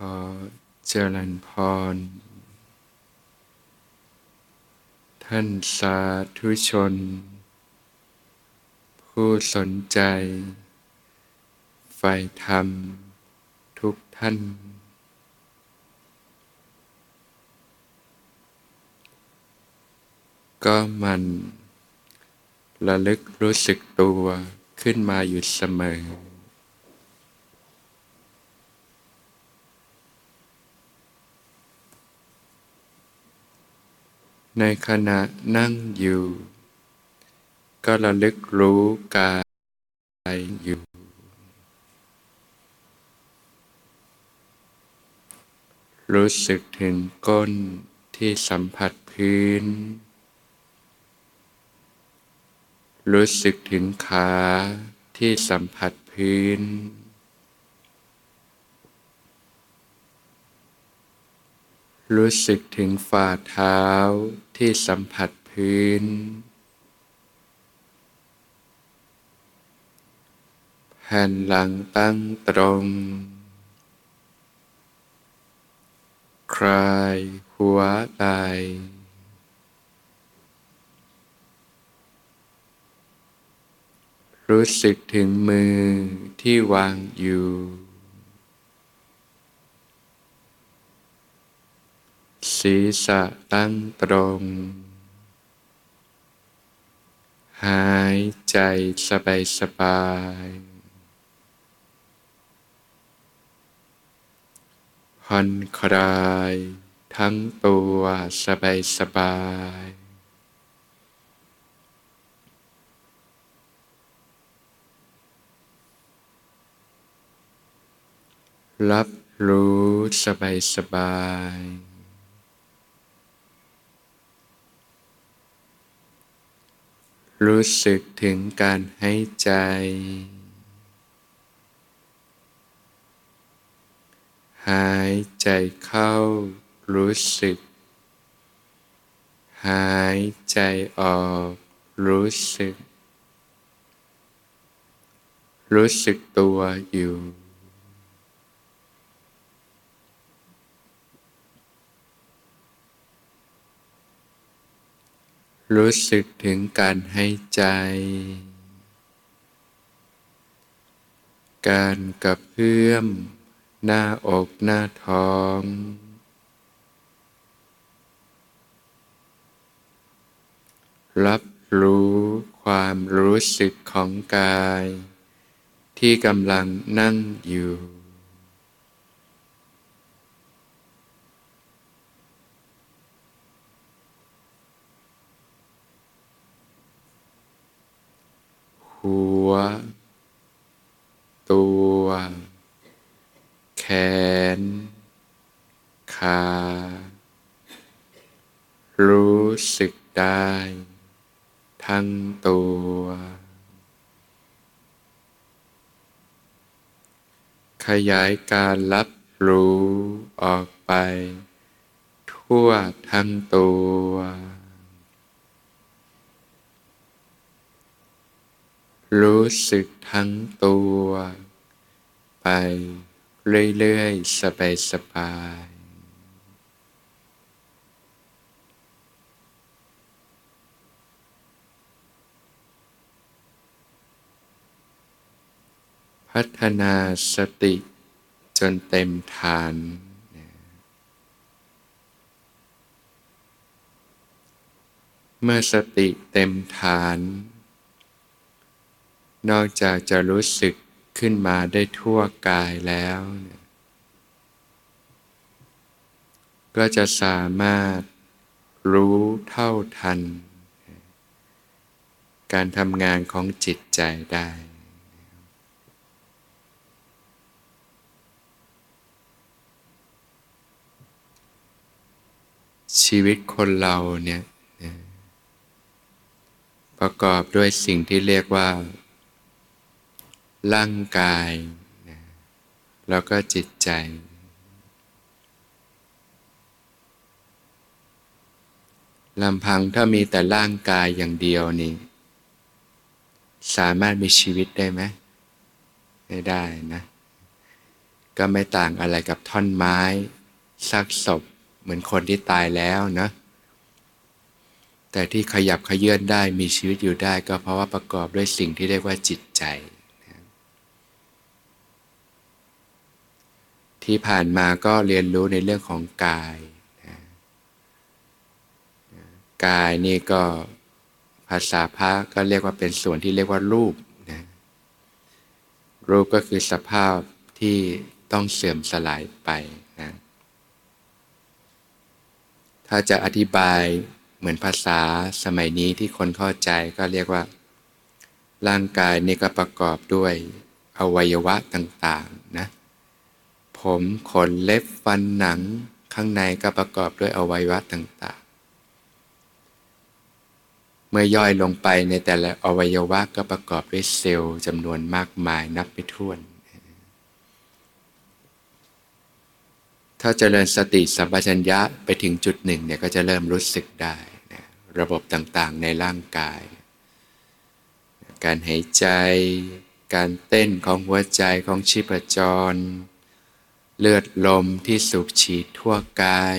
อเจริญพร ท่านสาธุชน ผู้สนใจใฝ่ธรรมทุกท่าน ก็มันระลึกรู้สึกตัวขึ้นมาอยู่เสมอ ในขณะนั่งอยู่ ก็ระลึกรู้กายอยู่ รู้สึกถึงก้นที่สัมผัสพื้น รู้สึกถึงขาที่สัมผัสพื้น รู้สึกถึงฝ่าเท้าที่สัมผัสพื้น แผ่นหลังตั้งตรง คลายหัวไหล่รู้สึกถึงมือที่วางอยู่ ศีรษะตั้งตรง หายใจสบายสบาย ผ่อนคลาย ทั้งตัวสบายสบายรับรู้สบายสบาย รู้สึกถึงการให้ใจ หายใจเข้า รู้สึก หายใจออก รู้สึก รู้สึกตัวอยู่ รู้สึกถึงการให้ใจ การกระเพื่อม หน้าอกหน้าท้อง รับรู้ความรู้สึกของกาย ที่กำลังนั่งอยู่ หัว ตัว แขน ขา รู้สึกได้ ทั้งตัว ขยายการรับรู้ออกไป ทั่วทั้งตัว รู้สึกทั้งตัว ไปเรื่อยๆ สบายๆพัฒนาสติจนเต็มฐาน เมื่อสติเต็มฐาน นอกจากจะรู้สึกขึ้นมาได้ทั่วกายแล้ว ก็จะสามารถรู้เท่าทัน การทำงานของจิตใจได้ ชีวิตคนเราเนี่ยประกอบด้วยสิ่งที่เรียกว่า ร่างกายนะแล้วก็จิตใจ ลำพังถ้ามีแต่ร่างกายอย่างเดียวนี่ สามารถมีชีวิตได้ไหมไม่ได้นะ ก็ไม่ต่างอะไรกับท่อนไม้ซากศพเหมือนคนที่ตายแล้วนะแต่ที่ขยับขยื่นได้มีชีวิตอยู่ได้ก็เพราะว่าประกอบด้วยสิ่งที่เรียกว่าจิตใจ ที่ผ่านมาก็เรียนรู้ในเรื่องของกายกายนี่ก็ภาษาพระก็เรียกว่าเป็นส่วนที่เรียกว่ารูปนะรูปก็คือสภาพที่ต้องเสื่อมสลายไปนะถ้าจะอธิบายเหมือนภาษาสมัยนี้ที่คนเข้าใจก็เรียกว่า ร่างกายนี่ก็ประกอบด้วยอวัยวะต่างๆนะ ผมขนเล็บฟันหนัง ข้างในก็ประกอบด้วยอวัยวะต่างๆ เมื่อย่อยลงไปในแต่ละอวัยวะก็ประกอบด้วยเซลล์จำนวนมากมายนับไม่ถ้วน ถ้าเจริญสติสัมปชัญญะไปถึงจุดหนึ่งเนี่ยก็จะเริ่มรู้สึกได้นะระบบต่างๆในร่างกาย การหายใจการเต้นของหัวใจของชีพจร เลือดลมที่สูบฉีดทั่วกาย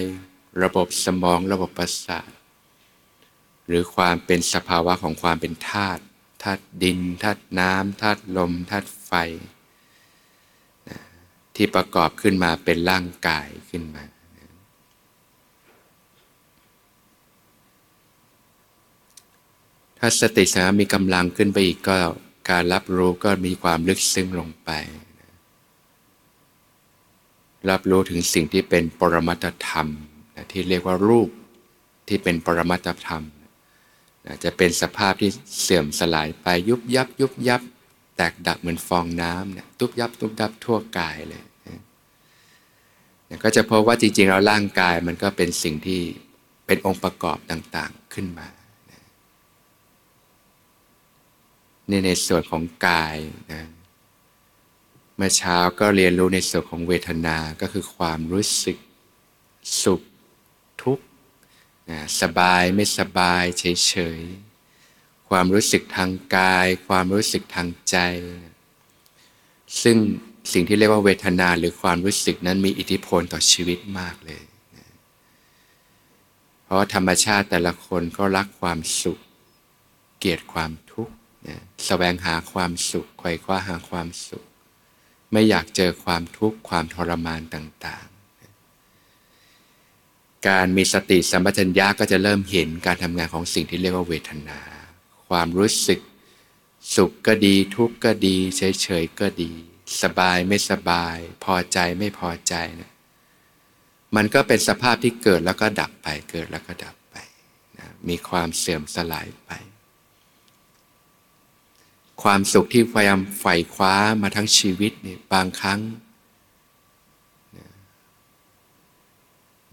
ระบบสมองระบบประสาท หรือความเป็นสภาวะของความเป็นธาตุธาตุดินธาตุน้ำธาตุลมธาตุไฟ ที่ประกอบขึ้นมาเป็นร่างกายขึ้นมา ถ้าสติสมามีกำลังขึ้นไปอีกก็การรับรู้ก็มีความลึกซึ้งลงไป รับรู้ถึงสิ่งที่เป็นปรมัตธรรมที่เรียกว่ารูปที่เป็นปรมัตธรรมจะเป็นสภาพที่เสื่อมสลายไปยุบยับ ยุบยับ แตกดับเหมือนฟองน้ำเนี่ยทุบยับทุบยับทั่วกายเลยนี่ยก็จะพบว่าจริงๆเราร่างกายมันก็เป็นสิ่งที่เป็นองค์ประกอบต่างๆขึ้นมานี่ในส่วนของกายนะ เมื่อเช้าก็เรียนรู้ในส่วนของเวทนา ก็คือความรู้สึกสุขทุกข์สบายไม่สบายเฉยๆ ความรู้สึกทางกาย ความรู้สึกทางใจ ซึ่งสิ่งที่เรียกว่าเวทนาหรือความรู้สึกนั้นมีอิทธิพลต่อชีวิตมากเลยเพราะธรรมชาติแต่ละคนก็รักความสุข เกลียดความทุกข์แสวงหาความสุขไขว่คว้าหาความสุข ไม่อยากเจอความทุกข์ความทรมานต่าง ๆ การมีสติสัมปชัญญะก็จะเริ่มเห็นการทำงานของสิ่งที่เรียกว่าเวทนา ความรู้สึก สุขก็ดี ทุกข์ก็ดี เฉยๆก็ดี สบายไม่สบาย พอใจไม่พอใจนะมันก็เป็นสภาพที่เกิดแล้วก็ดับไปเกิดแล้วก็ดับไปนะมีความเสื่อมสลายไป ความสุขที่พยายามใฝ่คว้ามาทั้งชีวิตเนี่ยบางครั้ง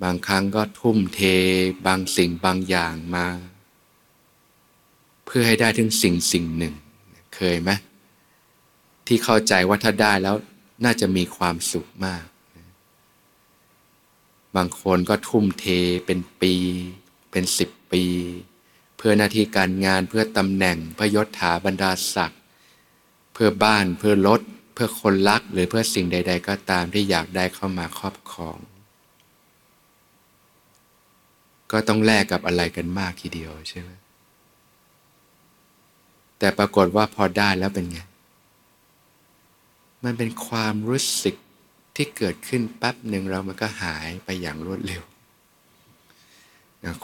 บางครั้งก็ทุ่มเทบางสิ่งบางอย่างมา เพื่อให้ได้ถึงสิ่งสิ่งหนึ่ง เคยไหมที่เข้าใจว่าถ้าได้แล้วน่าจะมีความสุขมาก บางคนก็ทุ่มเทเป็นปี เป็นสิบปี พื่อหน้าที่การงานเพื่อตำแหน่งเพื่อยศถาบรรดาศักดิ์เพื่อบ้านเพื่อรถเพื่อคนรักหรือเพื่อสิ่งใด ๆ ก็ตามที่อยากได้เข้ามาครอบครอง ก็ต้องแลกกับอะไรกันมากทีเดียวใช่ไหมแต่ปรากฏว่าพอได้แล้วเป็นไง มันเป็นความรู้สึกที่เกิดขึ้นแป๊บหนึ่งเรามันก็หายไปอย่างรวดเร็ว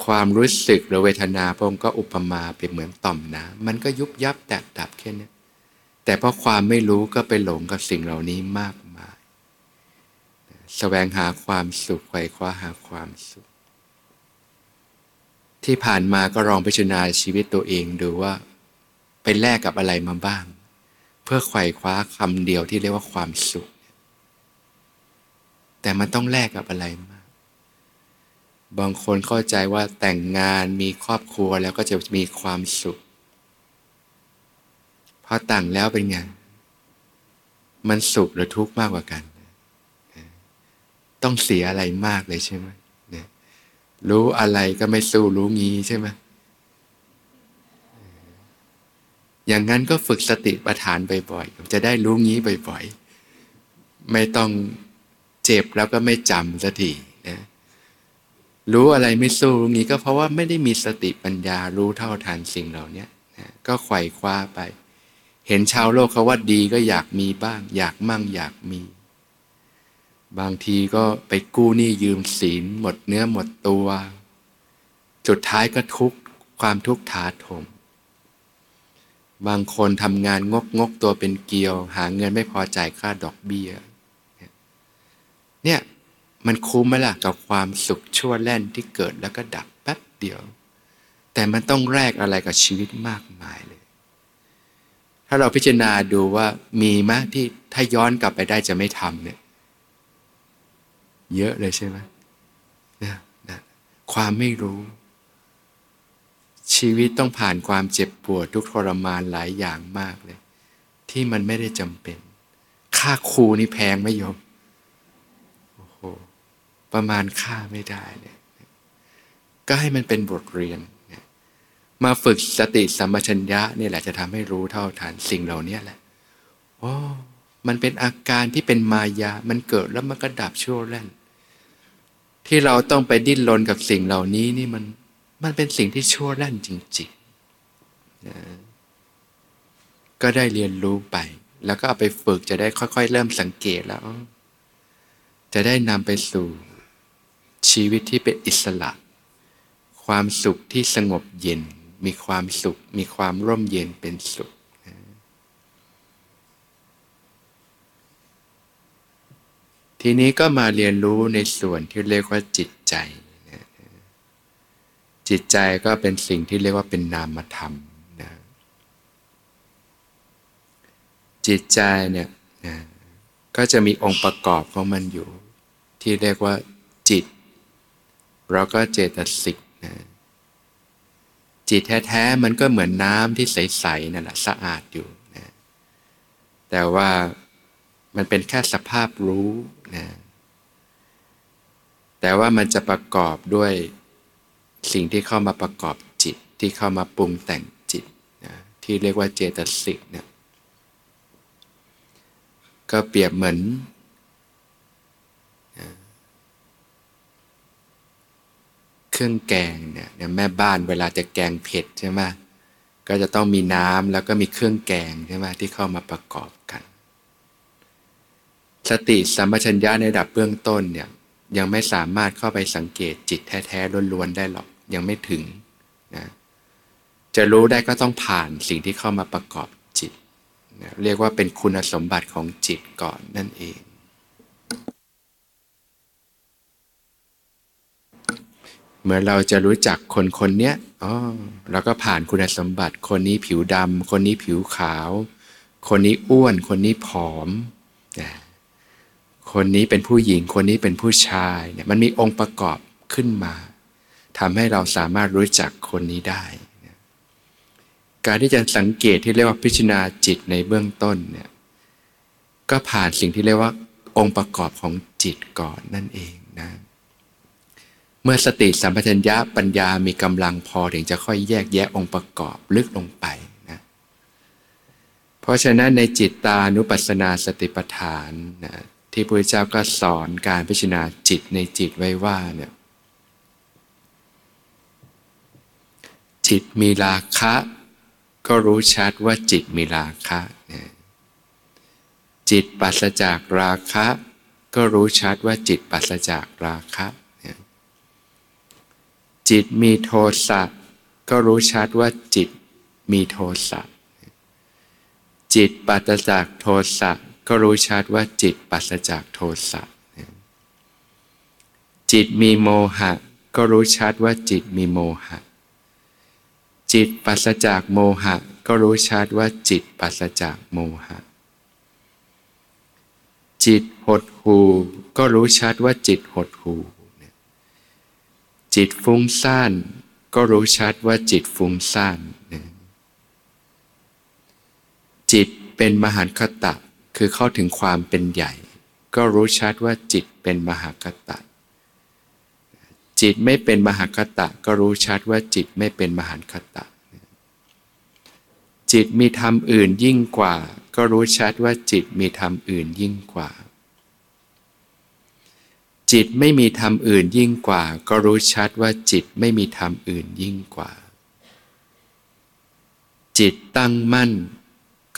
ความรู้สึกหรือเวทนาพระองค์ก็อุปมาเป็นเหมือนต่อมน้ำมันก็ยุบยับแตกดับแค่นี้แต่เพราะความไม่รู้ก็ไปหลงกับสิ่งเหล่านี้มากมายแสวงหาความสุขไขว่คว้าหาความสุข ที่ผ่านมาก็ลองพิจารณาชีวิตตัวเองดูว่า ไปแลกกับอะไรมาบ้าง เพื่อไขว่คว้าคำเดียวที่เรียกว่าความสุข แต่มันต้องแลกกับอะไรมา บางคนเข้าใจว่าแต่งงานมีครอบครัวแล้วก็จะมีความสุขพอแต่งแล้วเป็นไง มันสุขหรือทุกข์มากกว่ากัน ต้องเสียอะไรมากเลยใช่ไหมรู้อะไรก็ไม่สู้รู้งี้ใช่ไหมอย่างนั้นก็ฝึกสติปัฏฐานบ่อยๆ จะได้รู้งี้บ่อยๆ ไม่ต้องเจ็บแล้วก็ไม่จำสักทีนะ รู้อะไรไม่สู้นี้ก็เพราะว่าไม่ได้มีสติปัญญารู้เท่าทันสิ่งเหล่านี้นะก็ไขว่คว้าไป เห็นชาวโลกเขาว่าดีก็อยากมีบ้าง อยากมั่งอยากมี บางทีก็ไปกู้หนี้ยืมสินหมดเนื้อหมดตัว สุดท้ายก็ทุกข์ความทุกข์ถาถม บางคนทำงานงกงกตัวเป็นเกลียว หาเงินไม่พอจ่ายค่าดอกเบี้ยเนี่ย มันคุ้มไหมล่ะกับความสุขชั่วแล่นที่เกิดแล้วก็ดับแป๊บเดียว แต่มันต้องแลกอะไรกับชีวิตมากมายเลย ถ้าเราพิจารณาดูว่ามีมากที่ถ้าย้อนกลับไปได้จะไม่ทำเนี่ย เยอะเลยใช่ไหมนะนะความไม่รู้ ชีวิตต้องผ่านความเจ็บปวดทุกทรมานหลายอย่างมากเลย ที่มันไม่ได้จำเป็น ค่าครูนี่แพงไม่ยอม ประมาณค่าไม่ได้เนี่ยก็ให้มันเป็นบทเรียน มาฝึกสติสัมปชัญญะนี่แหละจะทำให้รู้เท่าทันสิ่งเหล่านี้แหละโอ้มันเป็นอาการที่เป็นมายา มันเกิดแล้วมันก็ดับชั่วแล่น ที่เราต้องไปดิ้นรนกับสิ่งเหล่านี้นี่มันมันเป็นสิ่งที่ชั่วแล่นจริงๆนะก็ได้เรียนรู้ไป แล้วก็เอาไปฝึกจะได้ค่อย ๆ เริ่มสังเกตแล้ว จะได้นำไปสู่ ชีวิตที่เป็นอิสระ ความสุขที่สงบเย็น มีความสุข มีความร่มเย็นเป็นสุขทีนี้ก็มาเรียนรู้ในส่วนที่เรียกว่าจิตใจ จิตใจก็เป็นสิ่งที่เรียกว่าเป็นนามธรรมนะจิตใจเนี่ยนะก็จะมีองค์ประกอบของมันอยู่ ที่เรียกว่าจิต แล้วก็เจตสิกนะจิตแท้ๆมันก็เหมือนน้ำที่ใสๆนั่นแหละสะอาดอยู่นะแต่ว่ามันเป็นแค่สภาพรู้นะแต่ว่ามันจะประกอบด้วยสิ่งที่เข้ามาประกอบจิตที่เข้ามาปรุงแต่งจิตนะที่เรียกว่าเจตสิกเนี่ยก็เปรียบเหมือนเค รื่องแกงเนี่ยแม่บ้านเวลาจะแกงเผ็ดใช่ไหมก็จะต้องมีน้ำแล้วก็มีเครื่องแกงใช่ไหมที่เข้ามาประกอบกัน สติสัมปชัญญะในระดับเบื้องต้นเนี่ยยังไม่สามารถเข้าไปสังเกตจิตแท้ๆล้วนๆได้หรอกยังไม่ถึงนะจะรู้ได้ก็ต้องผ่านสิ่งที่เข้ามาประกอบจิตนะเรียกว่าเป็นคุณสมบัติของจิตก่อนนั่นเอง เมื่อเราจะรู้จักคนคนนี้อ๋อเราก็ผ่านคุณสมบัติ คนนี้ผิวดำคนนี้ผิวขาว คนนี้อ้วน คนนี้ผอม คนนี้เป็นผู้หญิง คนนี้เป็นผู้ชายเนี่ยมันมีองค์ประกอบขึ้นมาทำให้เราสามารถรู้จักคนนี้ได้ การที่จะสังเกตที่เรียกว่าพิจารณาจิตในเบื้องต้นเนี่ยก็ผ่านสิ่งที่เรียกว่าองค์ประกอบของจิตก่อนนั่นเอง เมื่อสติสัมปชัญญะปัญญามีกำลังพอถึงจะค่อยแยกแยะองค์ประกอบลึกลงไปนะเพราะฉะนั้นในจิตตานุปัสสนาสติปัฏฐานนะที่พระเจ้าก็สอนการพิจารณาจิตในจิตไว้ว่าเนี่ยจิตมีราคะ ก็รู้ชัดว่าจิตมีราคะจิตปัสจากราคะ ก็รู้ชัดว่าจิตปัสจากราคะ จิตมีโทสะก็รู้ชัดว่าจิตมีโทสะจิตปัสจากโทสะก็รู้ชัดว่าจิตปัสจากโทสะจิตมีโมหะ ก็รู้ชัดว่าจิตมีโมหะ จิตปัสจากโมหะ ก็รู้ชัดว่าจิตปัสจากโมหะ จิตหดหูก็รู้ชัดว่าจิตหดหู จิตฟุ้งซ่าน ก็รู้ชัดว่าจิตฟุ้งซ่านจิตเป็นมหาคตะ คือเข้าถึงความเป็นใหญ่ ก็รู้ชัดว่าจิตเป็นมหาคตะ จิตไม่เป็นมหาคตะ ก็รู้ชัดว่าจิตไม่เป็นมหาคตะ จิตมีธรรมอื่นยิ่งกว่า ก็รู้ชัดว่าจิตมีธรรมอื่นยิ่งกว่า จิตไม่มีธรรมอื่นยิ่งกว่า ก็รู้ชัดว่าจิตไม่มีธรรมอื่นยิ่งกว่า จิตตั้งมั่น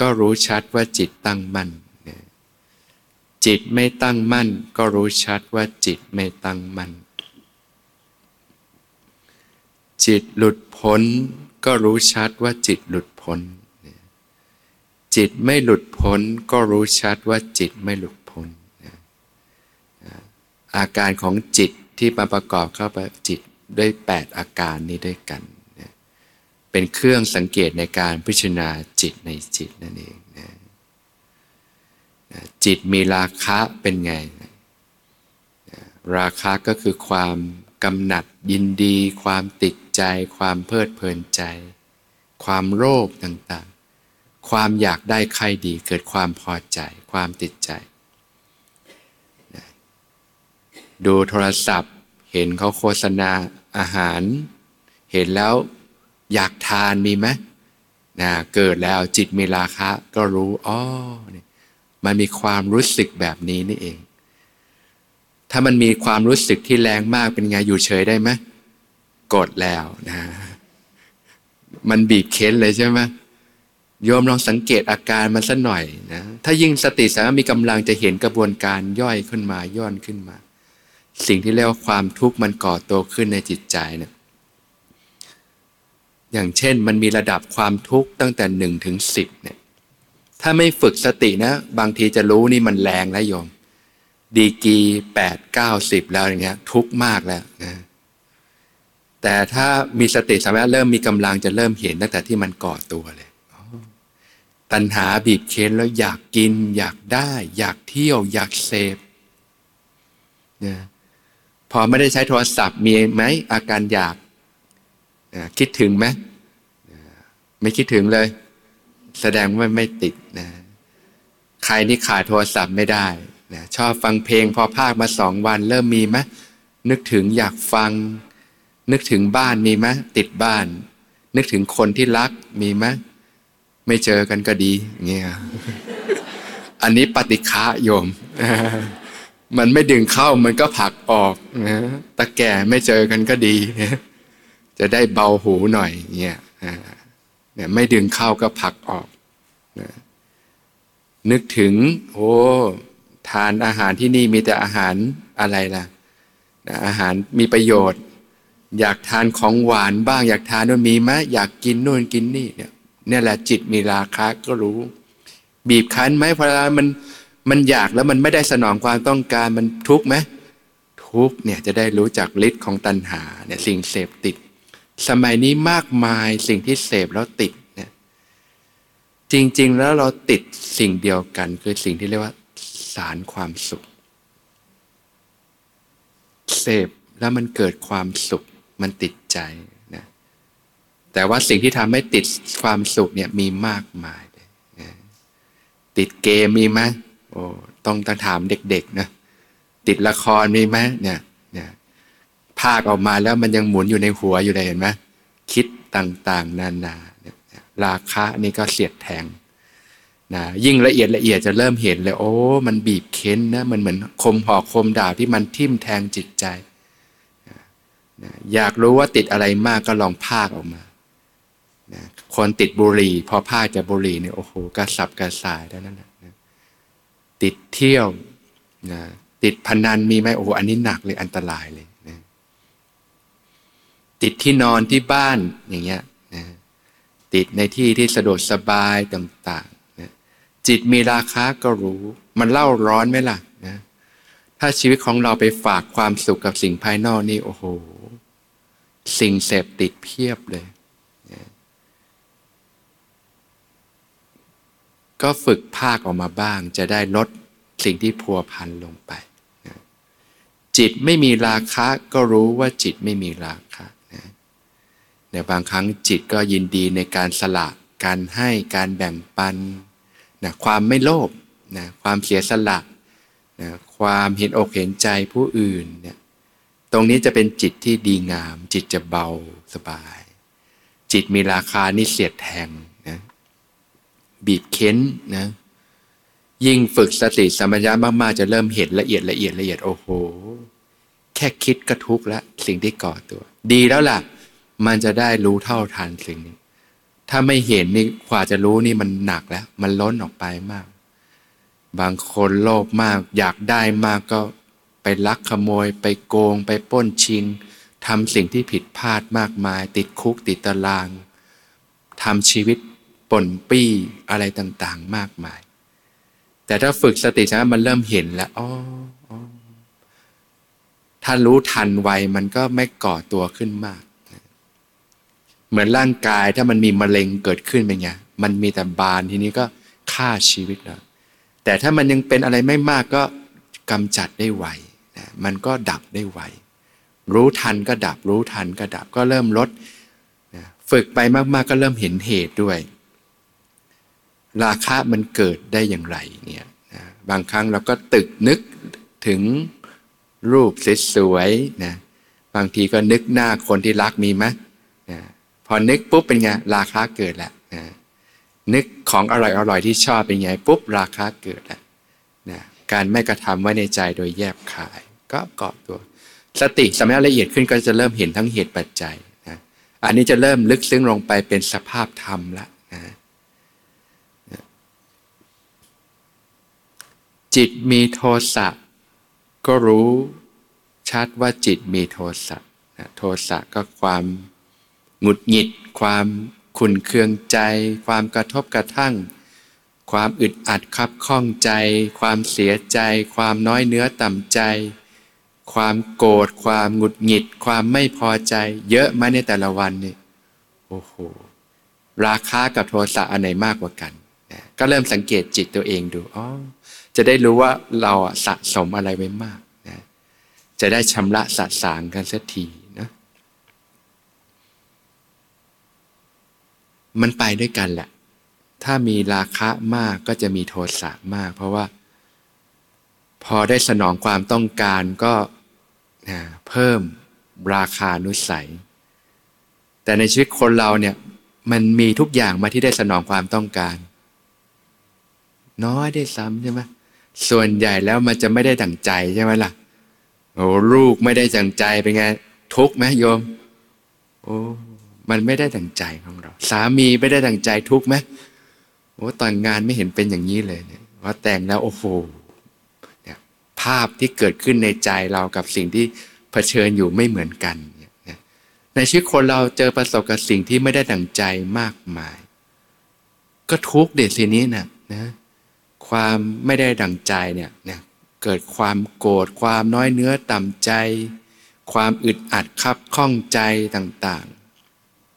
ก็รู้ชัดว่าจิตตั้งมั่น จิตไม่ตั้งมั่น ก็รู้ชัดว่าจิตไม่ตั้งมั่น จิตหลุดพ้น ก็รู้ชัดว่าจิตหลุดพ้น จิตไม่หลุดพ้น ก็รู้ชัดว่าจิตไม่หลุด อาการของจิตที่มาประกอบเข้าไปจิตด้วย 8 อาการนี้ด้วยกันเป็นเครื่องสังเกตในการพิจารณาจิตในจิตนั่นเองนะจิตมีราคะเป็นไงราคะก็คือความกำหนัดยินดี ความติดใจ ความเพลิดเพลินใจ ความโลภต่างๆ ความอยากได้ใครดีเกิดความพอใจ ความติดใจ ดูโทรศัพท์ เห็นเขาโฆษณาอาหาร เห็นแล้วอยากทานมีไหมนะเกิดแล้วจิตมีราคะ ก็รู้อ๋อมันมีความรู้สึกแบบนี้นี่เอง ถ้ามันมีความรู้สึกที่แรงมากเป็นไงอยู่เฉยได้ไหมกดแล้วนะมันบีบเค้นเลยใช่ไหมโยมลองสังเกตอาการมันสักหน่อยนะ ถ้ายิ่งสติสามารถมีกำลังจะเห็นกระบวนการย่อยขึ้นมาย่อนขึ้นมา สิ่งที่เรียกว่าความทุกข์มันก่อตัวขึ้นในจิตใจเนะี่ยอย่างเช่นมันมีระดับความทุกข์ตั้งแต่หนึ่งถึงสิบเนี่ยถ้าไม่ฝึกสตินะ บางทีจะรู้นี่มันแรงแล้วโยม ดีกีแปดเก้าสิบแล้วอย่างเงี้ย ทุกข์มากแล้วนะแต่ถ้ามีสติสามารถเริ่มมีกำลังจะเริ่มเห็นตั้งแต่ที่มันก่อตัวเลยตัณหาบีบเค้นแล้วอยากกิน อยากได้ อยากเที่ยว อยากเสพนะ พอไม่ได้ใช้โทรศัพท์มีไหมอาการอยากคิดถึงไหมไม่คิดถึงเลย แสดงว่าไม่ติดนะใครนี่ขาดโทรศัพท์ไม่ได้นะชอบฟังเพลงพอภาคมาสองวัน เริ่มมีไหมนึกถึงอยากฟัง นึกถึงบ้านมีไหมติดบ้าน นึกถึงคนที่รักมีไหมไม่เจอกันก็ดีเงี้ยอันนี้ปฏิฆะโยม มันไม่ดึงเข้ามันก็ผลักออกนะตะแก่ไม่เจอกันก็ดี จะได้เบาหูหน่อยเนี่ยเนี่ยไม่ดึงเข้าก็ผลักออกนะนึกถึงโอ้ทานอาหารที่นี่มีแต่อาหารอะไรล่ะ อาหารมีประโยชน์ อยากทานของหวานบ้าง อยากทานนู่นมีไหมอยากกินนู่นกินนี่เนี่ยนี่แหละจิตมีราคะก็รู้ บีบคั้นไหมเพราะมัน มันอยากแล้วมันไม่ได้สนองความต้องการมันทุกข์ไหมทุกข์เนี่ยจะได้รู้จักฤทธิ์ของตัณหาเนี่ยสิ่งเสพติด สมัยนี้มากมายสิ่งที่เสพแล้วติดเนี่ยจริง ๆ แล้วเราติดสิ่งเดียวกัน คือสิ่งที่เรียกว่าสารความสุข เสพแล้วมันเกิดความสุขมันติดใจนะแต่ว่าสิ่งที่ทำให้ติดความสุขเนี่ยมีมากมายนะติดเกมมีไหม โอ้ต้องต้องถามเด็กๆนะติดละครมีไหมเนี่ยเนี่ยภาคออกมาแล้วมันยังหมุนอยู่ในหัวอยู่เลยเห็นไหมคิดต่างๆ นานาเนี่ยราคะนี่ก็เสียดแทงนะยิ่งละเอียดละเอียดจะเริ่มเห็นเลย โอ้ มันบีบเค้นนะมันเหมือนคมหอกคมดาบที่มันทิ่มแทงจิตใจนะอยากรู้ว่าติดอะไรมากก็ลองภาคออกมานะคนติดบุหรี่พอภาคจะบุหรี่เนี่ยโอ้โหกระสับกระส่ายแล้วนั่นนะ ติดเที่ยวนะติดพนันมีไหมโอ้โหอันนี้หนักเลยอันตรายเลยนะติดที่นอนที่บ้านอย่างเงี้ยนะติดในที่ที่สะดวกสบายต่างๆนะจิตมีราคาก็รู้ มันเล่าร้อนไหมล่ะนะถ้าชีวิตของเราไปฝากความสุขกับสิ่งภายนอกนี่โอ้โห สิ่งเสพติดเพียบเลย ก็ฝึกภาคออกมาบ้าง จะได้ลดสิ่งที่พัวพันลงไปจิตไม่มีราคะก็รู้ว่าจิตไม่มีราคะในบางครั้งจิตก็ยินดีในการสละ การให้การแบ่งปันนะความไม่โลภนะความเสียสละนะความเห็นอกเห็นใจผู้อื่นเนี่ยตรงนี้จะเป็นจิตที่ดีงาม จิตจะเบาสบาย จิตมีราคานี่เสียดแทง บีบเค้นนะยิ่งฝึกสติสัมปชัญญามากๆ จะเริ่มเห็นละเอียดละเอียดละเอียดโอ้โห แค่คิดก็ทุกข์ล้วสิ่งที่ก่อตัว ดีแล้วล่ะ มันจะได้รู้เท่าทันสิ่งนี้ ถ้าไม่เห็นนี่กว่าจะรู้นี่มันหนักแล้ว มันล้นออกไปมาก บางคนโลภมาก อยากได้มากก็ไปลักขโมย ไปโกง ไปป้นชิงทำสิ่งที่ผิดพลาดมากมาย ติดคุกติดตารางทำชีวิต ป่นปี้อะไรต่างๆ มากมาย แต่ถ้าฝึกสติสัมปชัญญะมันเริ่มเห็นแล้วอ๋อถ้ารู้ทันไวมันก็ไม่ก่อตัวขึ้นมาก เหมือนร่างกายถ้ามันมีมะเร็งเกิดขึ้นเป็นไงมันมีแต่บานทีนี้ก็ฆ่าชีวิตแล้วแต่ถ้ามันยังเป็นอะไรไม่มากก็กำจัดได้ไวนะมันก็ดับได้ไวรู้ทันก็ดับ รู้ทันก็ดับก็เริ่มลดนะฝึกไปมากๆก็เริ่มเห็นเหตุด้วย ราคะมันเกิดได้อย่างไรเนี่ยนะบางครั้งเราก็ตึกนึกถึงรูปสวยๆนะบางทีก็นึกหน้าคนที่รักมีไหมนะพอนึกปุ๊บเป็นไงราคาเกิดแล้วนะนึกของอร่อยๆที่ชอบเป็นไงปุ๊บราคาเกิดแล้วนะการไม่กระทำไว้ในใจโดยแยบขาย ก็เกาะตัว สติสมัยละเอียดขึ้นก็จะเริ่มเห็นทั้งเหตุปัจจัยนะอันนี้จะเริ่มลึกซึ้งลงไปเป็นสภาพธรรมละนะ จิตมีโทสะก็รู้ชัดว่าจิตมีโทสะโทสะก็ความหงุดหงิด ความขุนเคืองใจ ความกระทบกระทั่ง ความอึดอัดคับข้องใจ ความเสียใจ ความน้อยเนื้อต่ำใจ ความโกรธความหงุดหงิด ความไม่พอใจ เยอะมาในแต่ละวันนี่โอ้โหราคากับโทสะอันไหนมากกว่ากันก็เริ่มสังเกตจิตตัวเองดูอ๋อ จะได้รู้ว่าเราสะสมอะไรไว้มากนะจะได้ชำระสะสางกันสักทีนะมันไปด้วยกันแหละ ถ้ามีราคะมากก็จะมีโทสะมาก เพราะว่า พอได้สนองความต้องการก็เพิ่มราคานุสัย แต่ในชีวิตคนเราเนี่ยมันมีทุกอย่างมาที่ได้สนองความต้องการ น้อยได้ซ้ำใช่ไหม ส่วนใหญ่แล้วมันจะไม่ได้ดั่งใจใช่ไหมล่ะโอ้ลูกไม่ได้ดั่งใจเป็นไงทุกไหมโยม โอ้มันไม่ได้ดั่งใจของเรา สามีไม่ได้ดั่งใจทุกไหมโอ้ตอนงานไม่เห็นเป็นอย่างนี้เลยเนี่ยว่าแต่งแล้วโอ้โหเนี่ยภาพที่เกิดขึ้นในใจเรากับสิ่งที่เผชิญอยู่ไม่เหมือนกันในชีวิตคนเราเจอประสบกับสิ่งที่ไม่ได้ดั่งใจมากมาย ก็ทุกเด็ดสินี้นะนะ ความไม่ได้ดั่งใจเนี่ยเนี่ยเกิดความโกรธความน้อยเนื้อต่ำใจ ความอึดอัดคับข้องใจต่าง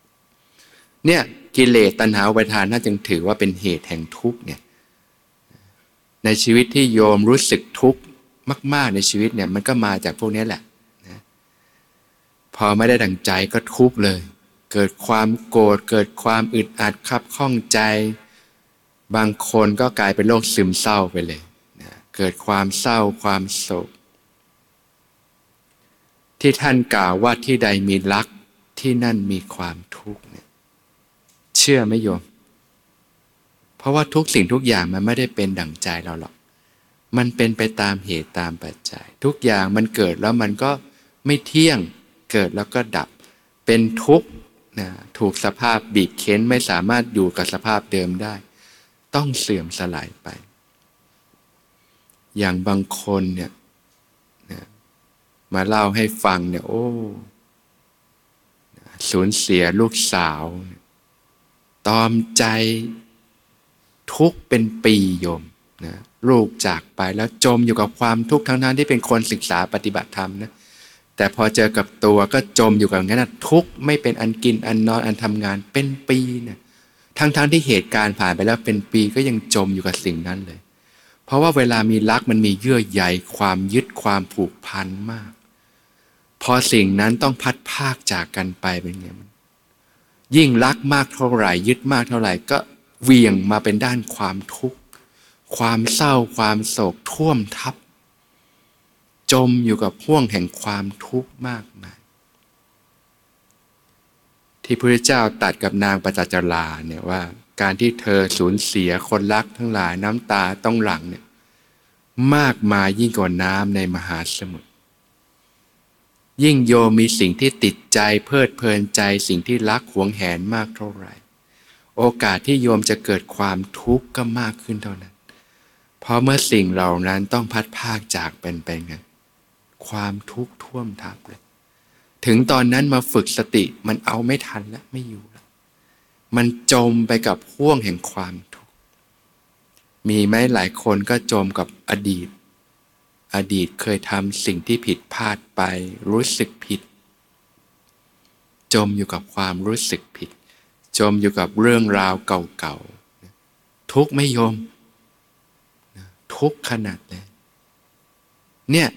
ๆ เนี่ยกิเลสตัณหาวิทานน่าจึงถือว่าเป็นเหตุแห่งทุกข์เนี่ยในชีวิตที่โยมรู้สึกทุกข์มากๆในชีวิตเนี่ยมันก็มาจากพวกนี้แหละนะพอไม่ได้ดั่งใจก็ทุกข์เลย เกิดความโกรธเกิดความอึดอัดคับข้องใจ บางคนก็กลายเป็นโรคซึมเศร้าไปเลยนะเกิดความเศร้าความโศก ที่ท่านกล่าวว่าที่ใดมีรักที่นั่นมีความทุกข์เนี่ยเชื่อไหมโยม เพราะว่าทุกสิ่งทุกอย่างมันไม่ได้เป็นดั่งใจเราหรอก มันเป็นไปตามเหตุตามปัจจัย ทุกอย่างมันเกิดแล้วมันก็ไม่เที่ยงเกิดแล้วก็ดับ เป็นทุกข์นะถูกสภาพบีบเค้นไม่สามารถอยู่กับสภาพเดิมได้ ต้องเสื่อมสลายไป อย่างบางคนเนี่ยมาเล่าให้ฟังเนี่ยโอ้สูญเสียลูกสาว ตอมใจทุกเป็นปีโยมนะลูกจากไปแล้วจมอยู่กับความทุกข์ทั้งนั้นที่เป็นคนศึกษาปฏิบัติธรรมนะแต่พอเจอกับตัวก็จมอยู่กับงั้นนะทุกไม่เป็นอันกินอันนอนอันทำงานเป็นปีเนะ ทั้งๆทที่เหตุการณ์ผ่านไปแล้วเป็นปีก็ยังจมอยู่กับสิ่งนั้นเลย เพราะว่าเวลามีรักมันมีเยื่อใยความยึดความผูกพันมาก พอสิ่งนั้นต้องพัดภาคจากกันไปเป็นไงมันยิ่งรักมากเท่าไหร่ ยึดมากเท่าไหร่ก็เวียงมาเป็นด้านความทุกข์ ความเศร้าความโศกท่วมทับ จมอยู่กับพ่วงแห่งความทุกข์มากมาย ที่พระเจ้าตัดกับนางปจัจลาเนี่ยว่าการที่เธอสูญเสียคนรักทั้งหลายน้ำตาต้องหลังเนี่ยมากมายยิ่งกว่าน้ำในมหาสมุทรยิ่งโยมมีสิ่งที่ติดใจเพลิดเพลินใจสิ่งที่รักหวงแหนมากเท่าไหร่ โอกาสที่โยมจะเกิดความทุกข์ก็มากขึ้นเท่านั้น เพราะเมื่อสิ่งเหล่านั้นต้องพัดภาคจากเป็นไปไงความทุกข์ท่วมทับเลย ถึงตอนนั้นมาฝึกสติมันเอาไม่ทันแล้วไม่อยู่แล้วมันจมไปกับห่วงแห่งความทุกข์มีไหมหลายคนก็จมกับอดีต อดีตเคยทำสิ่งที่ผิดพลาดไป รู้สึกผิด จมอยู่กับความรู้สึกผิด จมอยู่กับเรื่องราวเก่าๆทุกไม่ยม ทุกขนาดเลยเนี่ย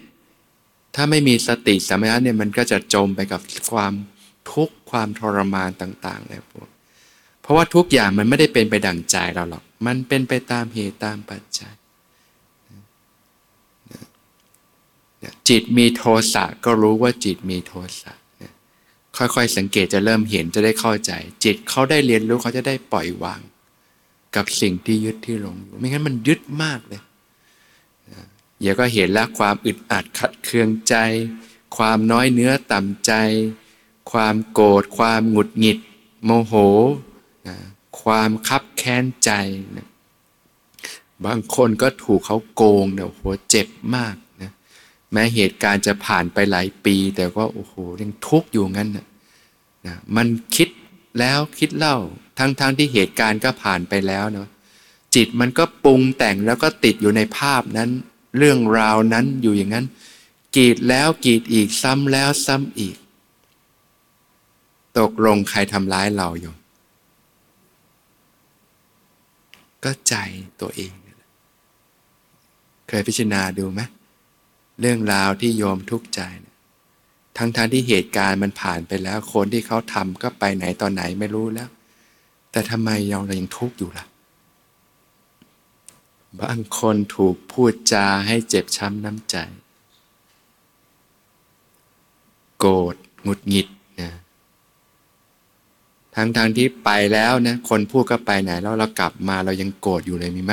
ถ้าไม่มีสติสัมปชัญญะเนี่ยมันก็จะจมไปกับความทุกข์ความทรมานต่างๆเลยพวก เพราะว่าทุกอย่างมันไม่ได้เป็นไปดั่งใจเราหรอก มันเป็นไปตามเหตุตามปัจจัย จิตมีโทสะก็รู้ว่าจิตมีโทสะค่อยๆ สังเกตจะเริ่มเห็นจะได้เข้าใจ จิตเขาได้เรียนรู้เขาจะได้ปล่อยวาง กับสิ่งที่ยึดที่หลงอยู่ไม่งั้นมันยึดมากเลย เดี๋ยวก็เห็นแล้วความอึดอัดขัดเคืองใจ ความน้อยเนื้อต่ำใจ ความโกรธความหงุดหงิด โมโหความคับแค้นใจบางคนก็ถูกเขาโกงเนี่ยโหเจ็บมากนะแม้เหตุการณ์จะผ่านไปหลายปี แต่ก็โอ้โหยังทุกข์อยู่งั้นนะนะมันคิดแล้วคิดเล่าทั้งๆทที่เหตุการณ์ก็ผ่านไปแล้วเนาะจิตมันก็ปรุงแต่งแล้วก็ติดอยู่ในภาพนั้น เรื่องราวนั้นอยู่อย่างนั้นกีดแล้วกีดอีกซ้ำแล้วซ้ำอีก ตกลงใครทำร้ายเราอยู่ ก็ใจตัวเอง เคยพิจารณาดูไหมเรื่องราวที่โยมทุกข์ใจ ทั้งๆทที่เหตุการณ์มันผ่านไปแล้ว คนที่เขาทำก็ไปไหนตอนไหนไม่รู้แล้ว แต่ทำไมเรายังทุกข์อยู่ล่ะ บางคนถูกพูดจาให้เจ็บช้ำน้ำใจ โกรธหงุดหงิดนะทั้งทางที่ไปแล้วนะคนพูดก็ไปไหนแล้วเรากลับมาเรายังโกรธอยู่เลยมีไหม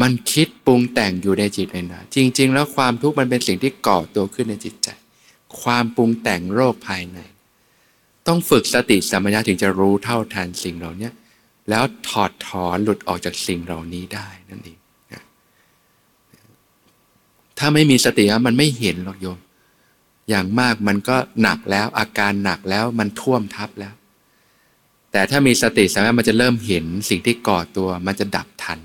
มันคิดปรุงแต่งอยู่ในจิตเลยนะจริง ๆ แล้วความทุกข์มันเป็นสิ่งที่ก่อตัวขึ้นในจิตใจ ความปรุงแต่งโรคภายใน ต้องฝึกสติสัมปชัญญะถึงจะรู้เท่าทันสิ่งเหล่านี้ แล้วถอดถอนหลุดออกจากสิ่งเหล่านี้ได้นั่นเองถ้าไม่มีสติมันไม่เห็นหรอกโยม อย่างมากมันก็หนักแล้ว อาการหนักแล้วมันท่วมทับแล้ว แต่ถ้ามีสติสัมปชัญญะมันจะเริ่มเห็นสิ่งที่ก่อตัว มันจะดับทัน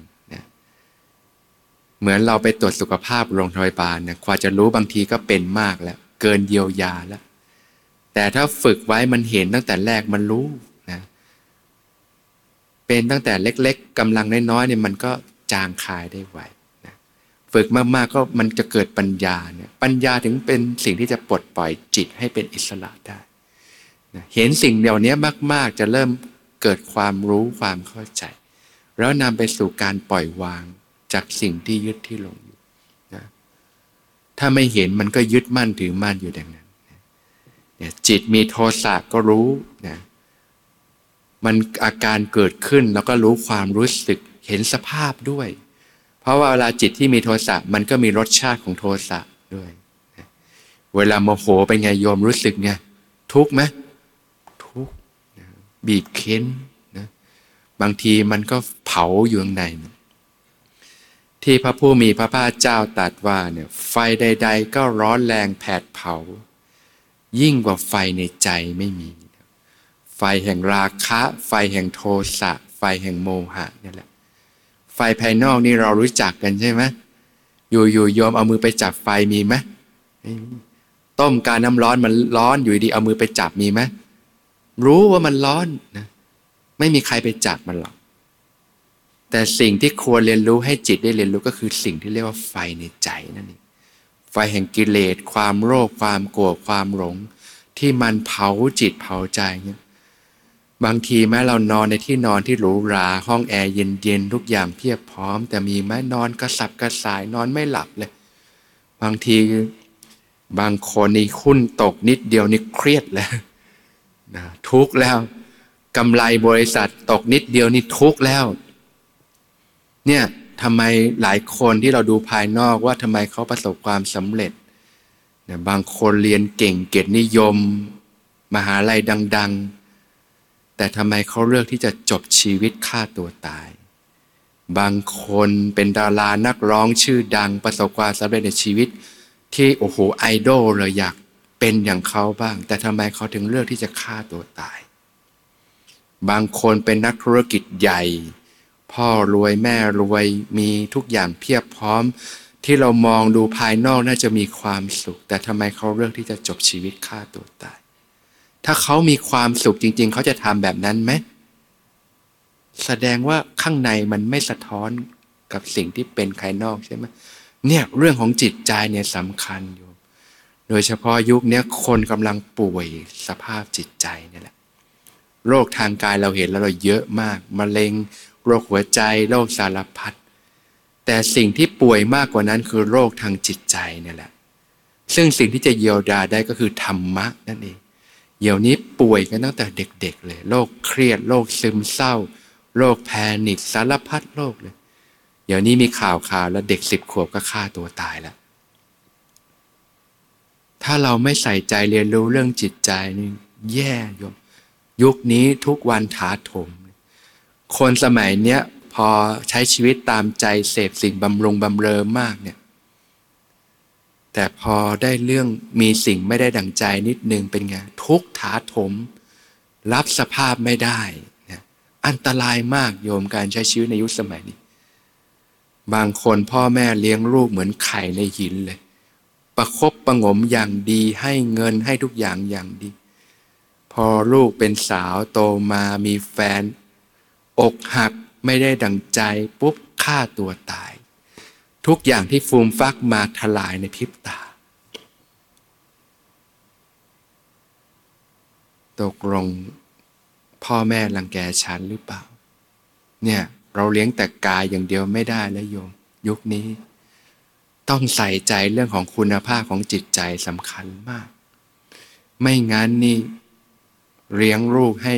เหมือนเราไปตรวจสุขภาพโรงพยาบาลเนี่ยกว่าจะรู้บางทีก็เป็นมากแล้ว เกินเยียวยาแล้ว แต่ถ้าฝึกไว้มันเห็นตั้งแต่แรกมันรู้ เป็นตั้งแต่เล็ก ๆกำลังน้อยๆเนี่ยมันก็จางคายได้ไวนะฝึกมากๆก็มันจะเกิดปัญญาเนี่ยปัญญาถึงเป็นสิ่งที่จะปลดปล่อยจิตให้เป็นอิสระได้นะเห็นสิ่งเดียวนี้มากๆ จะเริ่มเกิดความรู้ความเข้าใจ แล้วนำไปสู่การปล่อยวางจากสิ่งที่ยึดที่หลงอยู่นะถ้าไม่เห็นมันก็ยึดมั่นถือมั่นอยู่ดังนั้นเนี่ยจิตมีโทสะก็รู้นะ มันอาการเกิดขึ้นแล้วก็รู้ความรู้สึกเห็นสภาพด้วย เพราะว่าเวลาจิตที่มีโทสะมันก็มีรสชาติของโทสะด้วย เวลาโมโหเป็นไงโยมรู้สึกไงทุกไหมทุกบีบเค้นนะบางทีมันก็เผาอยู่ข้างในที่พระผู้มีพระภาคเจ้าตรัสว่าเนี่ยไฟใด ๆ ก็ร้อนแรงแผดเผา ยิ่งกว่าไฟในใจไม่มี ไฟแห่งราคะ ไฟแห่งโทสะ ไฟแห่งโมหะนี่แหละ ไฟภายนอกนี่เรารู้จักกันใช่ไหมอยู่ๆโยมเอามือไปจับไฟมีไหมต้มการน้ำร้อนมันร้อนอยู่ดีเอามือไปจับมีไหมรู้ว่ามันร้อนนะไม่มีใครไปจับมันหรอก แต่สิ่งที่ควรเรียนรู้ให้จิตได้เรียนรู้ก็คือสิ่งที่เรียกว่าไฟในใจนั่นเองไฟแห่งกิเลสความโลภความโกรธความหลง ที่มันเผาจิตเผาใจเนี่ย บางทีแม้เรานอนในที่นอนที่หรูหราห้องแอร์เย็นๆทุกอย่างเพียบพร้อม แต่มีแม้นอนกระสับกระส่ายนอนไม่หลับเลย บางทีบางคนนี่คุ้นตกนิดเดียวนี่เครียดแล้วนะทุกแล้วกำไรบริษัทตกนิดเดียวนี่ทุกแล้ว เนี่ยทำไมหลายคนที่เราดูภายนอกว่าทำไมเขาประสบความสำเร็จนะบางคนเรียนเก่งเกียรตินิยม มหาลัยดัง ๆ แต่ทำไมเขาเลือกที่จะจบชีวิตฆ่าตัวตาย บางคนเป็นดารานักร้องชื่อดังประสบความสำเร็จในชีวิต ที่โอ้โหไอดอลเลยอยากเป็นอย่างเขาบ้าง แต่ทำไมเขาถึงเลือกที่จะฆ่าตัวตาย บางคนเป็นนักธุรกิจใหญ่ พ่อรวยแม่รวยมีทุกอย่างเพียบพร้อม ที่เรามองดูภายนอกน่าจะมีความสุข แต่ทำไมเขาเลือกที่จะจบชีวิตฆ่าตัวตาย ถ้าเขามีความสุขจริง ๆ เขาจะทำแบบนั้นไหมแสดงว่าข้างในมันไม่สะท้อนกับสิ่งที่เป็นภายนอกใช่ไหมเนี่ยเรื่องของจิตใจเนี่ยสำคัญอยู่ โดยเฉพาะยุคนี้คนกำลังป่วยสภาพจิตใจนี่แหละ โรคทางกายเราเห็นแล้วเราเยอะมากมะเร็ง โรคหัวใจ โรคสารพัดแต่สิ่งที่ป่วยมากกว่านั้นคือโรคทางจิตใจนี่แหละ ซึ่งสิ่งที่จะเยียวยาได้ก็คือธรรมะนั่นเอง เดี๋ยวนี้ป่วยกันตั้งแต่เด็ก ๆ เลยโรคเครียดโรคซึมเศร้าโรคแพนิคสารพัดโรคเลย เดี๋ยวนี้มีข่าวข่าวแล้วเด็กสิบขวบก็ฆ่าตัวตายแล้วถ้าเราไม่ใส่ใจเรียนรู้เรื่องจิตใจนี่แย่ยมยุคนี้ทุกวันถาถม คนสมัยเนี้ยพอใช้ชีวิตตามใจเสพสิ่งบำรุงบำเรอมากเนี่ย แต่พอได้เรื่องมีสิ่งไม่ได้ดั่งใจนิดนึงเป็นไงทุกถาถม รับสภาพไม่ได้นะอันตรายมากโยมการใช้ชีวิตในยุคสมัยนี้ บางคนพ่อแม่เลี้ยงลูกเหมือนไข่ในหินเลย ประครบประงมอย่างดีให้เงินให้ทุกอย่างอย่างดี พอลูกเป็นสาวโตมามีแฟน อกหักไม่ได้ดังใจปุ๊บฆ่าตัวตาย ทุกอย่างที่ฟูมฟักมาทลายในพริบตา ตกลงพ่อแม่รังแกฉันหรือเปล่า เนี่ยเราเลี้ยงแต่กายอย่างเดียวไม่ได้แล้วโยม ยุคนี้ ต้องใส่ใจเรื่องของคุณภาพของจิตใจสำคัญมาก ไม่งั้นนี่เลี้ยงลูกให้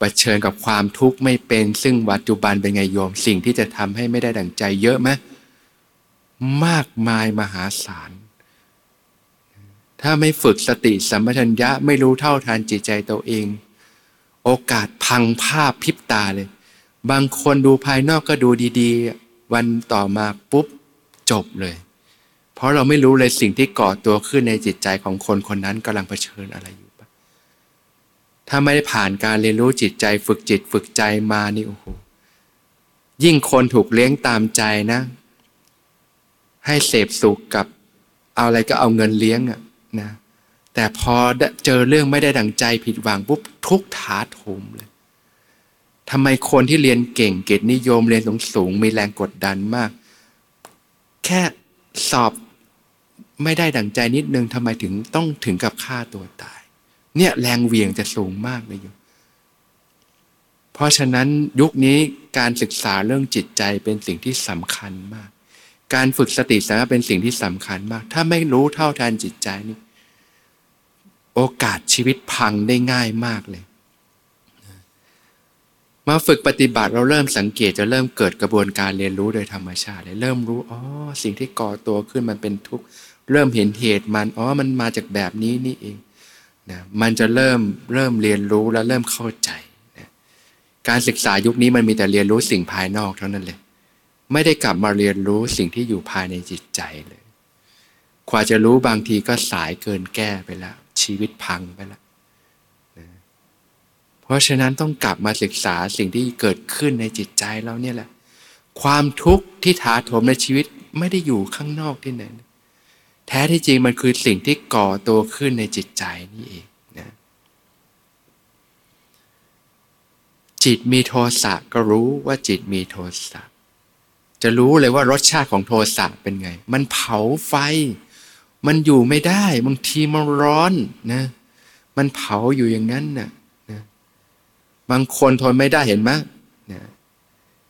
ปเชิญกับความทุกข์ไม่เป็น ซึ่งปัจจุบันเป็นไงโยม สิ่งที่จะทำให้ไม่ได้ดั่งใจเยอะไหม มากมายมหาศาล ถ้าไม่ฝึกสติสัมปชัญญะไม่รู้เท่าทานจิตใจตัวเอง โอกาสพังภาพพิบตาเลย บางคนดูภายนอกก็ดูดีๆ วันต่อมาปุ๊บจบเลย เพราะเราไม่รู้เลยสิ่งที่ก่อตัวขึ้นในจิตใจของคนคนนั้นกำลังเผชิญอะไรอยู่ถ้าไม่ได้ผ่านการเรียนรู้จิตใจฝึกจิตฝึกใจมานี่โอ้โหยิ่งคนถูกเลี้ยงตามใจนะ ให้เสพสุขกับเอาอะไรก็เอาเงินเลี้ยงอะนะแต่พอเจอเรื่องไม่ได้ดังใจผิดหวังปุ๊บทุกถาโถมเลยทำไมคนที่เรียนเก่งเกียรตินิยมเรียนสูงสูงมีแรงกดดันมาก แค่สอบไม่ได้ดังใจนิดนึงทำไมถึงต้องถึงกับฆ่าตัวตาย เนี่ยแรงเวียงจะสูงมากเลยอยู่ เพราะฉะนั้นยุคนี้การศึกษาเรื่องจิตใจเป็นสิ่งที่สำคัญมาก การฝึกสติสัมปชัญญะเป็นสิ่งที่สำคัญมาก ถ้าไม่รู้เท่าทันจิตใจนี่ โอกาสชีวิตพังได้ง่ายมากเลย มาฝึกปฏิบัติเราเริ่มสังเกตจะเริ่มเกิดกระบวนการเรียนรู้โดยธรรมชาติเลยเริ่มรู้อ๋อสิ่งที่ก่อตัวขึ้นมันเป็นทุกข์เริ่มเห็นเหตุมันอ๋อมันมาจากแบบนี้นี่เองนะมันจะเริ่มเริ่มเรียนรู้และเริ่มเข้าใจนะการศึกษายุคนี้มันมีแต่เรียนรู้สิ่งภายนอกเท่านั้นเลย ไม่ได้กลับมาเรียนรู้สิ่งที่อยู่ภายในจิตใจเลยกว่าจะรู้บางทีก็สายเกินแก้ไปแล้ว ชีวิตพังไปแล้วนะเพราะฉะนั้นต้องกลับมาศึกษาสิ่งที่เกิดขึ้นในจิตใจเราเนี่ยแหละ ความทุกข์ที่ถาโถมในชีวิตไม่ได้อยู่ข้างนอกที่ไหนแท้ที่จริงมันคือสิ่งที่ก่อตัวขึ้นในจิตใจนี่เองนะจิตมีโทสะก็รู้ว่าจิตมีโทสะ จะรู้เลยว่ารสชาติของโทสะเป็นไง มันเผาไฟ มันอยู่ไม่ได้บางทีมันร้อนนะ มันเผาอยู่อย่างนั้นนะนะบางคนทนไม่ได้เห็นไหมนะ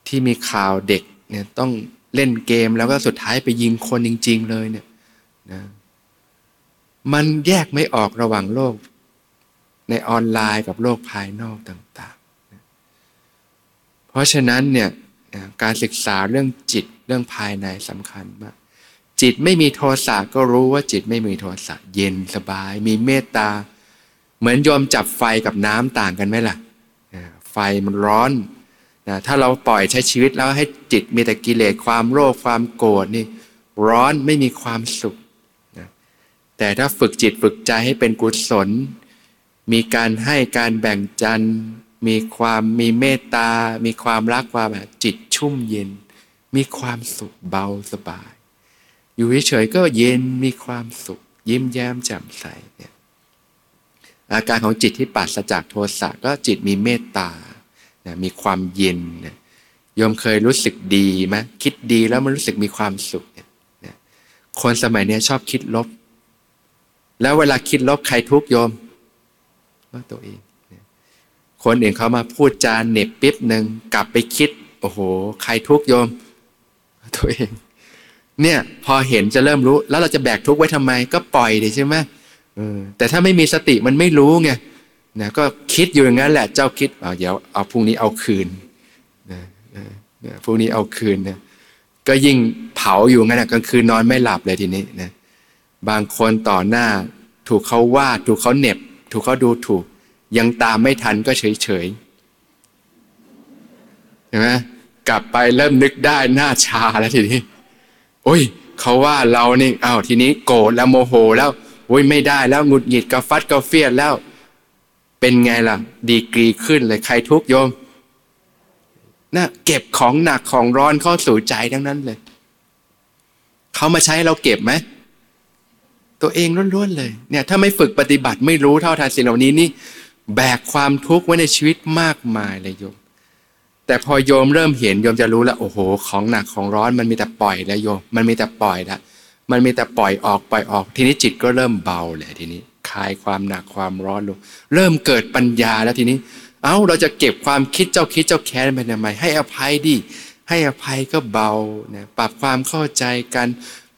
ที่มีข่าวเด็กเนี่ยต้องเล่นเกมแล้วก็สุดท้ายไปยิงคนจริง ๆ เลยเนี่ยนะมันแยกไม่ออกระหว่างโลก ในออนไลน์กับโลกภายนอกต่างๆนะเพราะฉะนั้นเนี่ย นะการศึกษาเรื่องจิตเรื่องภายในสำคัญมาก จิตไม่มีโทสะก็รู้ว่าจิตไม่มีโทสะเย็นสบาย มีเมตตา เหมือนโยมจับไฟกับน้ำต่างกันไหมล่ะไฟมันร้อนนะถ้าเราปล่อยใช้ชีวิตแล้วให้จิตมีแต่กิเลสความโลภความโกรธนี่ ร้อนไม่มีความสุขนะแต่ถ้าฝึกจิตฝึกใจให้เป็นกุศล มีการให้การแบ่งจัน มีความมีเมตตา มีความรักความจิตชุ่มเย็น มีความสุขเบาสบาย อยู่เฉยๆก็เย็นมีความสุข ยิ้มแย้มแจ่มใสเนี่ยอาการของจิตที่ปัสจากโทสะก็จิตมีเมตตานะมีความเย็นนะโยมเคยรู้สึกดีไหมคิดดีแล้วมันรู้สึกมีความสุขเนี่ยนะคนสมัยนี้ชอบคิดลบ แล้วเวลาคิดลบใครทุกโยมว่าตัวเอง คนอื่นเขามาพูดจาเน็บปิ๊บหนึ่งกลับไปคิด โอ้โห ใครทุกโยม ตัวเอง เนี่ยพอเห็นจะเริ่มรู้ แล้วเราจะแบกทุกไว้ทำไม ก็ปล่อยดิใช่ไหมแต่ถ้าไม่มีสติมันไม่รู้ไงนะก็คิดอยู่อย่างนั้นแหละ เจ้าคิดเอาเดี๋ยวเอาพรุ่งนี้เอาคืนนะนะพรุ่งนี้เอาคืนนะก็ยิ่งเผาอยู่งั้นนะกลางคืนนอนไม่หลับเลยทีนี้นะบางคนต่อหน้า ถูกเขาว่า ถูกเขาเน็บ ถูกเขาดูถูก ยังตามไม่ทันก็เฉยเฉยเห็นไหมกลับไปเริ่มนึกได้หน้าชาแล้วทีนี้โอ้ยเขาว่าเรานี่อ้าวทีนี้โกรธแล้วโมโหแล้วโอ้ยไม่ได้แล้วหงุดหงิดกระฟัดกระเฟียดแล้ว เป็นไงล่ะ ดีกรีขึ้นเลยใครทุกโยมนะเก็บของหนักของร้อนเข้าสู่ใจทั้งนั้นเลยเขามาใช้เราเก็บไหมตัวเองล้วนๆเลยเนี่ย ถ้าไม่ฝึกปฏิบัติไม่รู้เท่าทานสิ่งเหล่านี้นี่ แบกความทุกข์ไว้ในชีวิตมากมายเลยโยม แต่พอโยมเริ่มเห็นโยมจะรู้แล้วโอ้โห ของหนักของร้อนมันมีแต่ปล่อยแล้วโยม มันมีแต่ปล่อยล้วมันมีแต่ปล่อยออกปล่อยออก ทีนี้จิตก็เริ่มเบาเลยทีนี้คลายความหนักความร้อนลงเริ่มเกิดปัญญาแล้วทีนี้ เอ้าเราจะเก็บความคิดเจ้าคิดเจ้าแค้นไปทำไมให้อภัยดิให้อภัยก็เบานะปรับความเข้าใจกัน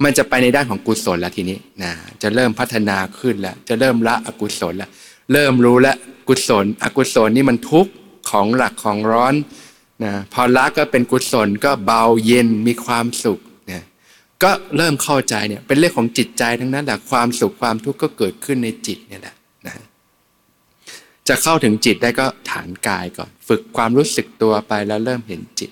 มันจะไปในด้านของกุศลแล้วทีนี้นะจะเริ่มพัฒนาขึ้นแล้วจะเริ่มละอกุศลแล้ว เริ่มรู้แล้วกุศล อกุศลนี่มันทุกข์ของหลักของร้อนนะพอละก็เป็นกุศลก็เบาเย็นมีความสุขนะก็เริ่มเข้าใจเนี่ยเป็นเรื่องของจิตใจทั้งนั้นแหละความสุขความทุกข์ก็เกิดขึ้นในจิตเนี่ยแหละนะจะเข้าถึงจิตได้ก็ฐานกายก่อน ฝึกความรู้สึกตัวไปแล้วเริ่มเห็นจิต